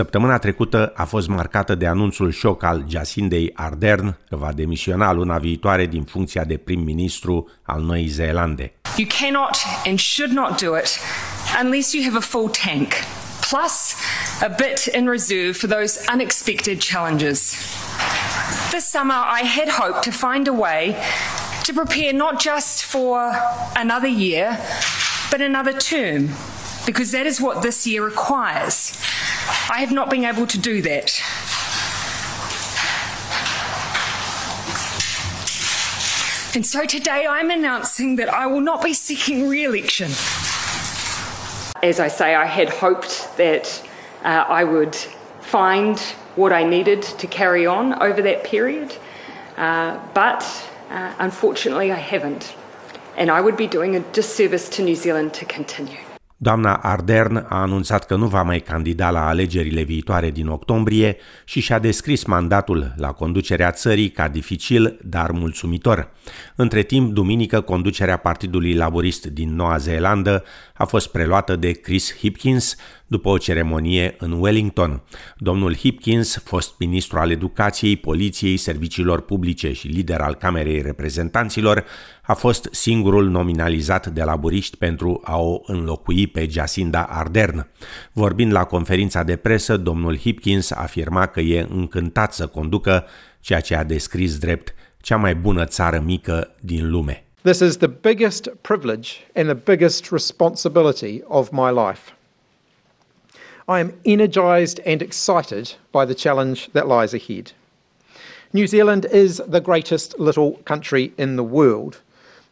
Săptămâna trecută a fost marcată de anunțul șoc al Jacindei Ardern că va demisiona luna viitoare din funcția de prim-ministru al Noii Zeelande. You cannot and should not do it unless you have a full tank, plus a bit in reserve for those unexpected challenges. This summer I had hoped to find a way to prepare not just for another year, but another term, because that is what this year requires. I have not been able to do that. And so today I'm announcing that I will not be seeking re election. As I say, I had hoped that uh, I would find what I needed to carry on over that period, uh, but uh, unfortunately I haven't. And I would be doing a disservice to New Zealand to continue. Doamna Ardern a anunțat că nu va mai candida la alegerile viitoare din octombrie și și-a descris mandatul la conducerea țării ca dificil, dar mulțumitor. Între timp, duminică, conducerea Partidului Laborist din Noua Zeelandă a fost preluată de Chris Hipkins după o ceremonie în Wellington. Domnul Hipkins, fost ministru al educației, poliției, serviciilor publice și lider al Camerei Reprezentanților, a fost singurul nominalizat de laburiști pentru a o înlocui pe Jacinda Ardern. Vorbind la conferința de presă, domnul Hipkins afirma că e încântat să conducă ceea ce a descris drept cea mai bună țară mică din lume. This is the biggest privilege and the biggest responsibility of my life. I am energized and excited by the challenge that lies ahead. New Zealand is the greatest little country in the world,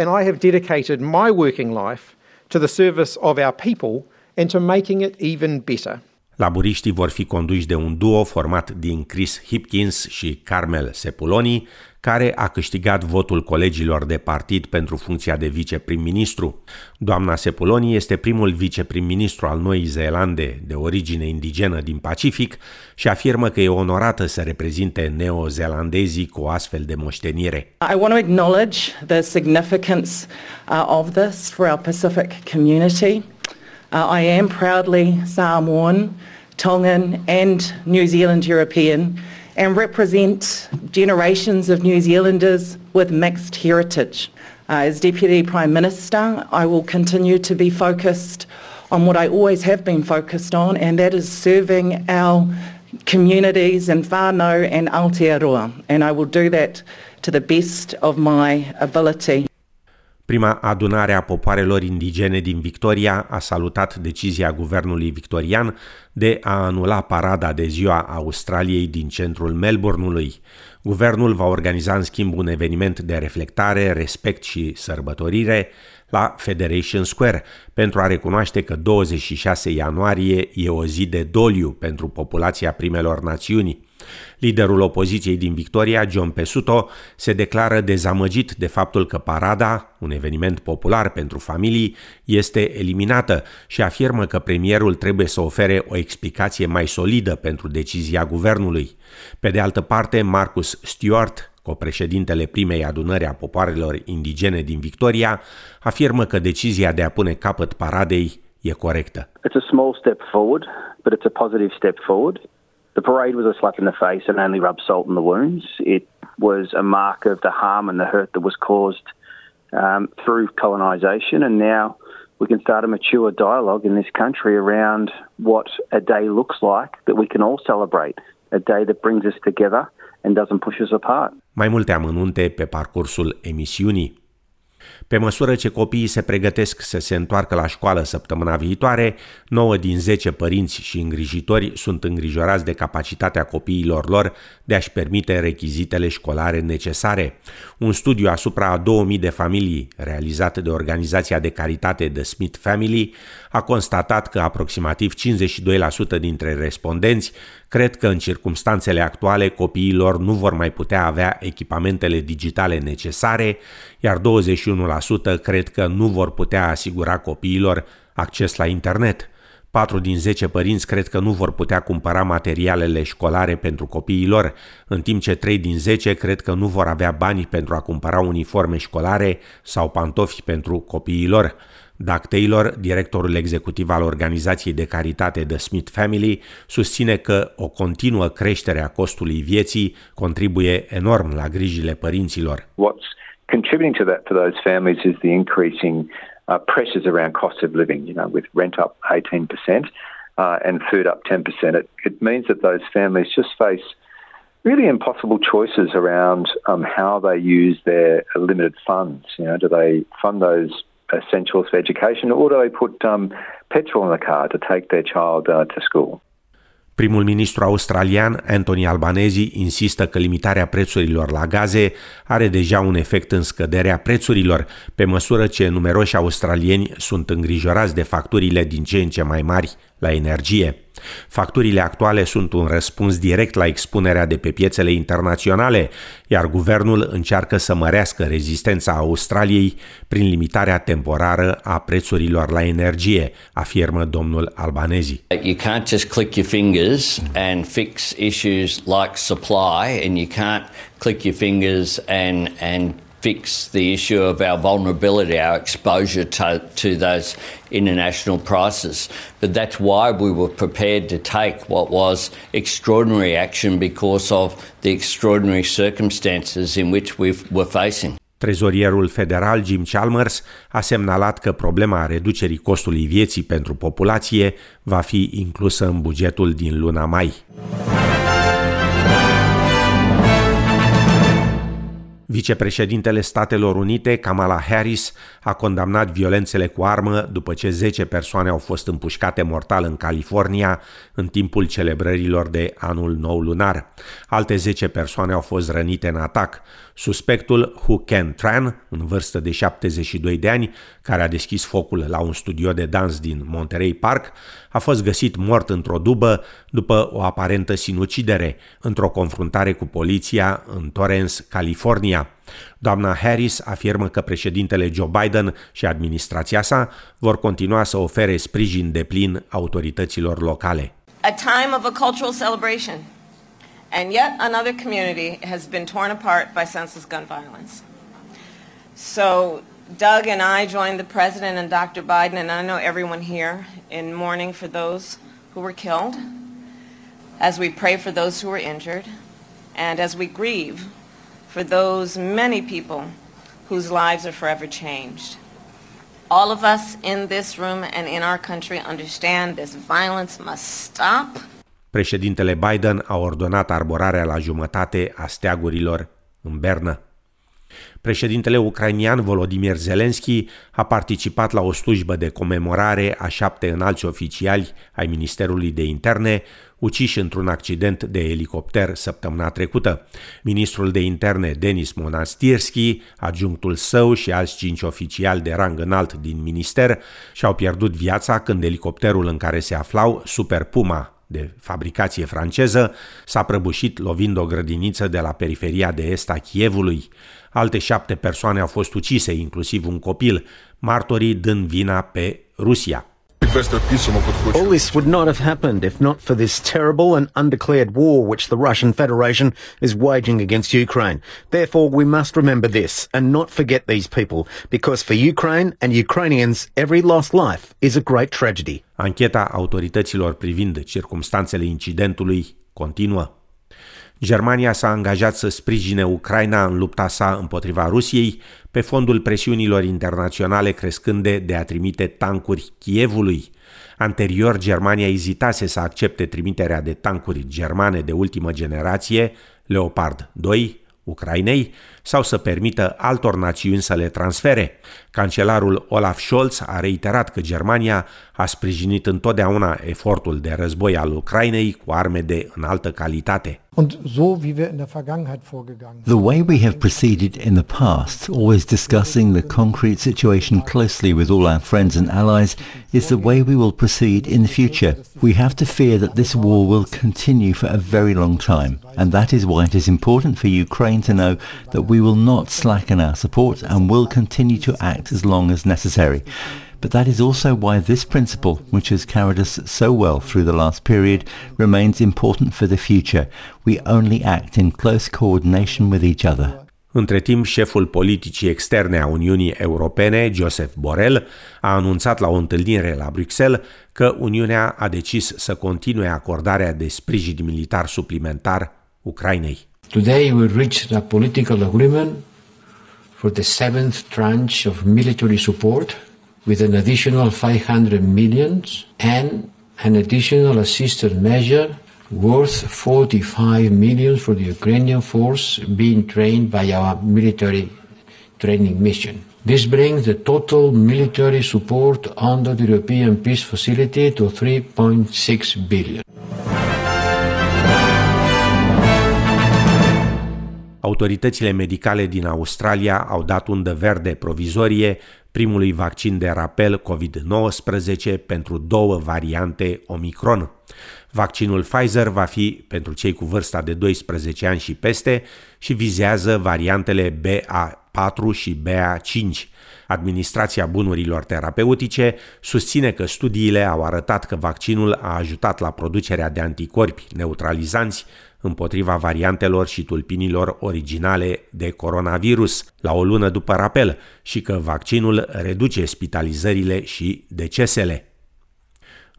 and I have dedicated my working life to the service of our people and to making it even better. Laburiștii vor fi conduși de un duo format din Chris Hipkins și Carmel Sepuloni, care a câștigat votul colegilor de partid pentru funcția de viceprim-ministru. Doamna Sepuloni este primul viceprim-ministru al Noii Zeelande de origine indigenă din Pacific și afirmă că e onorată să reprezinte neozeelandezii cu o astfel de moștenire. I want to acknowledge the significance uh, of this for our Pacific community. Uh, I am proudly Samoan, Tongan and New Zealand European and represent generations of New Zealanders with mixed heritage. Uh, as Deputy Prime Minister, I will continue to be focused on what I always have been focused on, and that is serving our communities in whānau and Aotearoa, and I will do that to the best of my ability. Prima adunare a popoarelor indigene din Victoria a salutat decizia guvernului victorian de a anula parada de ziua Australiei din centrul Melbourneului. Guvernul va organiza în schimb un eveniment de reflectare, respect și sărbătorire la Federation Square pentru a recunoaște că 26 ianuarie e o zi de doliu pentru populația primelor națiuni. Liderul opoziției din Victoria, John Pesuto, se declară dezamăgit de faptul că parada, un eveniment popular pentru familii, este eliminată și afirmă că premierul trebuie să ofere o explicație mai solidă pentru decizia guvernului. Pe de altă parte, Marcus Stewart, copreședintele primei adunări a popoarelor indigene din Victoria, afirmă că decizia de a pune capăt paradei e corectă. It's a small step forward, but it's a positive step forward. The parade was a slap in the face and only rubbed salt in the wounds. It was a mark of the harm and the hurt that was caused um, through colonisation, and now we can start a mature dialogue in this country around what a day looks like that we can all celebrate, a day that brings us together and doesn't push us apart. Mai multe amănunte pe parcursul emisiunii. Pe măsură ce copiii se pregătesc să se întoarcă la școală săptămâna viitoare, 9 din 10 părinți și îngrijitori sunt îngrijorați de capacitatea copiilor lor de a-și permite rechizitele școlare necesare. Un studiu asupra a 2000 de familii, realizat de organizația de caritate The Smith Family, a constatat că aproximativ 52% dintre respondenți cred că în circumstanțele actuale copiilor nu vor mai putea avea echipamentele digitale necesare, iar 21% cred că nu vor putea asigura copiilor acces la internet. 4 din 10 părinți cred că nu vor putea cumpăra materialele școlare pentru copiii lor, în timp ce 3 din 10 cred că nu vor avea bani pentru a cumpăra uniforme școlare sau pantofi pentru copiii lor. Doug Taylor, directorul executiv al organizației de caritate The Smith Family, susține că o continuă creștere a costului vieții contribuie enorm la grijile părinților. What's contributing to that for those families is the increasing uh, pressures around cost of living, you know, with rent up 18% uh, and food up 10%. It, it means that those families just face really impossible choices around um, how they use their limited funds. You know, do they fund those essentials for education, or do they put um, petrol in the car to take their child uh, to school? Primul ministru australian, Anthony Albanese, insistă că limitarea prețurilor la gaze are deja un efect în scăderea prețurilor, pe măsură ce numeroși australieni sunt îngrijorați de facturile din ce în ce mai mari la energie. Facturile actuale sunt un răspuns direct la expunerea de pe piețele internaționale, iar guvernul încearcă să mărească rezistența Australiei prin limitarea temporară a prețurilor la energie, afirmă domnul Albanezi. You can't just click your fingers and fix issues like supply and you can't click your fingers and and fix the issue of our vulnerability, our exposure to, to those international prices. But that's why we were prepared to take what was extraordinary action because of the extraordinary circumstances in which we were facing. Trezorierul federal Jim Chalmers a semnalat că problema reducerii costului vieții pentru populație va fi inclusă în bugetul din luna mai. Vicepreședintele Statelor Unite, Kamala Harris, a condamnat violențele cu armă după ce 10 persoane au fost împușcate mortal în California în timpul celebrărilor de anul nou lunar. Alte 10 persoane au fost rănite în atac. Suspectul Hu Ken Tran, în vârstă de 72 de ani, care a deschis focul la un studio de dans din Monterey Park, a fost găsit mort într-o dubă după o aparentă sinucidere într-o confruntare cu poliția în Torrance, California. Doamna Harris afirmă că președintele Joe Biden și administrația sa vor continua să ofere sprijin de plin autorităților locale. A time of a cultural celebration. And yet another community has been torn apart by senseless gun violence. So Doug and I joined the President and Dr. Biden, and I know everyone here, in mourning for those who were killed, as we pray for those who were injured, and as we grieve for those many people whose lives are forever changed. All of us in this room and in our country understand this violence must stop. Președintele Biden a ordonat arborarea la jumătate a steagurilor în Bernă. Președintele ucrainian Volodymyr Zelensky a participat la o slujbă de comemorare a șapte înalți oficiali ai Ministerului de Interne uciși într-un accident de elicopter săptămâna trecută. Ministrul de Interne Denis Monastirski, adjunctul său și alți cinci oficiali de rang înalt din minister și-au pierdut viața când elicopterul în care se aflau, Super Puma, de fabricație franceză, s-a prăbușit lovind o grădiniță de la periferia de est a Chievului. Alte șapte persoane au fost ucise, inclusiv un copil, martorii dând vina pe Rusia. All this would not have happened if not for this terrible and undeclared war which the Russian Federation is waging against Ukraine. Therefore, we must remember this and not forget these people, because for Ukraine and Ukrainians, every lost life is a great tragedy. Ancheta autorităților privind circumstanțele incidentului continuă. Germania s-a angajat să sprijine Ucraina în lupta sa împotriva Rusiei pe fondul presiunilor internaționale crescânde de a trimite tancuri Kievului. Anterior, Germania ezitase să accepte trimiterea de tancuri germane de ultimă generație, Leopard 2, Ucrainei, sau să permită altor națiuni să le transfere. Cancelarul Olaf Scholz a reiterat că Germania a sprijinit întotdeauna efortul de război al Ucrainei cu arme de înaltă calitate. The way we have proceeded in the past, always discussing the concrete situation closely with all our friends and allies, is the way we will proceed in the future. We have to fear that this war will continue for a very long time, and that is why it is important for Ukraine to know that we will not slacken our support and will continue to act as long as necessary. But that is also why this principle, which has carried us so well through the last period, remains important for the future. We only act in close coordination with each other. Între timp, șeful politicii externe a Uniunii Europene, Joseph Borrell, a anunțat la o întâlnire la Bruxelles că Uniunea a decis să continue acordarea de sprijin militar suplimentar Ucrainei. Today we reached a political agreement for the seventh tranche of military support with an additional 500 million and an additional assistance measure worth 45 million for the Ukrainian force being trained by our military training mission. This brings the total military support under the European Peace Facility to 3.6 billion. Autoritățile medicale din Australia au dat undă verde provizorie primului vaccin de rapel COVID-19 pentru două variante Omicron. Vaccinul Pfizer va fi pentru cei cu vârsta de 12 ani și peste și vizează variantele BA4 și BA5. Administrația bunurilor terapeutice susține că studiile au arătat că vaccinul a ajutat la producerea de anticorpi neutralizanți împotriva variantelor și tulpinilor originale de coronavirus la o lună după rapel și că vaccinul reduce spitalizările și decesele.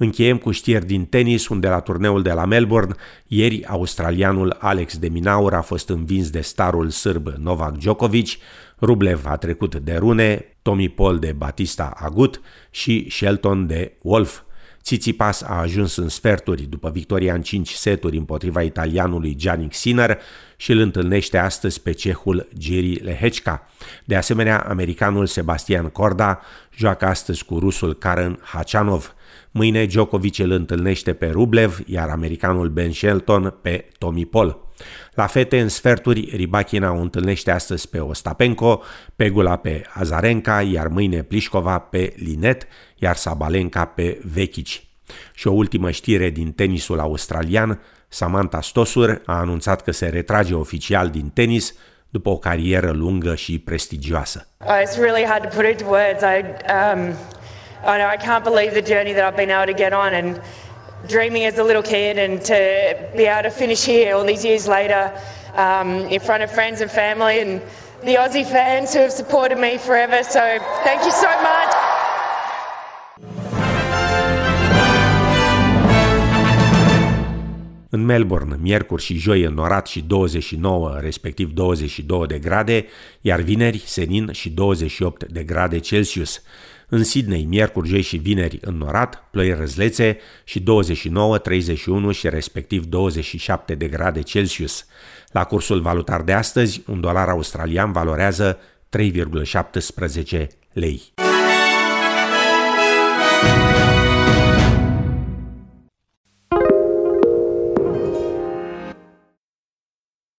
Încheiem cu știri din tenis, unde la turneul de la Melbourne, ieri australianul Alex de Minaur a fost învins de starul sârb Novak Djokovic, Rublev a trecut de Rune, Tommy Paul de Batista Agut și Shelton de Wolf. Tsitsipas a ajuns în sferturi după victoria în 5 seturi împotriva italianului Giannick Sinner și îl întâlnește astăzi pe cehul Giri Lehecka. De asemenea, americanul Sebastian Corda joacă astăzi cu rusul Karen Hachanov. Mâine Djokovic îl întâlnește pe Rublev, iar americanul Ben Shelton pe Tommy Paul. La fete, în sferturi, Ribachina o întâlnește astăzi pe Ostapenko, Pegula pe Azarenka, iar mâine Plișcova pe Linet, iar Sabalenka pe Vechici. Și o ultimă știre din tenisul australian, Samantha Stosur a anunțat că se retrage oficial din tenis după o carieră lungă și prestigioasă. It's really hard to put into words. I, um... I know I can't believe the journey that I've been able to get on and dreaming as a little kid and to be able to finish here all these years later um, in front of friends and family and the Aussie fans who have supported me forever. So thank you so much. În Melbourne, miercuri și joi înnorat și 29, respectiv 22 de grade, iar vineri senin și 28 de grade Celsius. În Sydney, miercuri, joi și vineri înnorat, ploi răzlețe și 29, 31 și respectiv 27 de grade Celsius. La cursul valutar de astăzi, un dolar australian valorează 3,17 lei.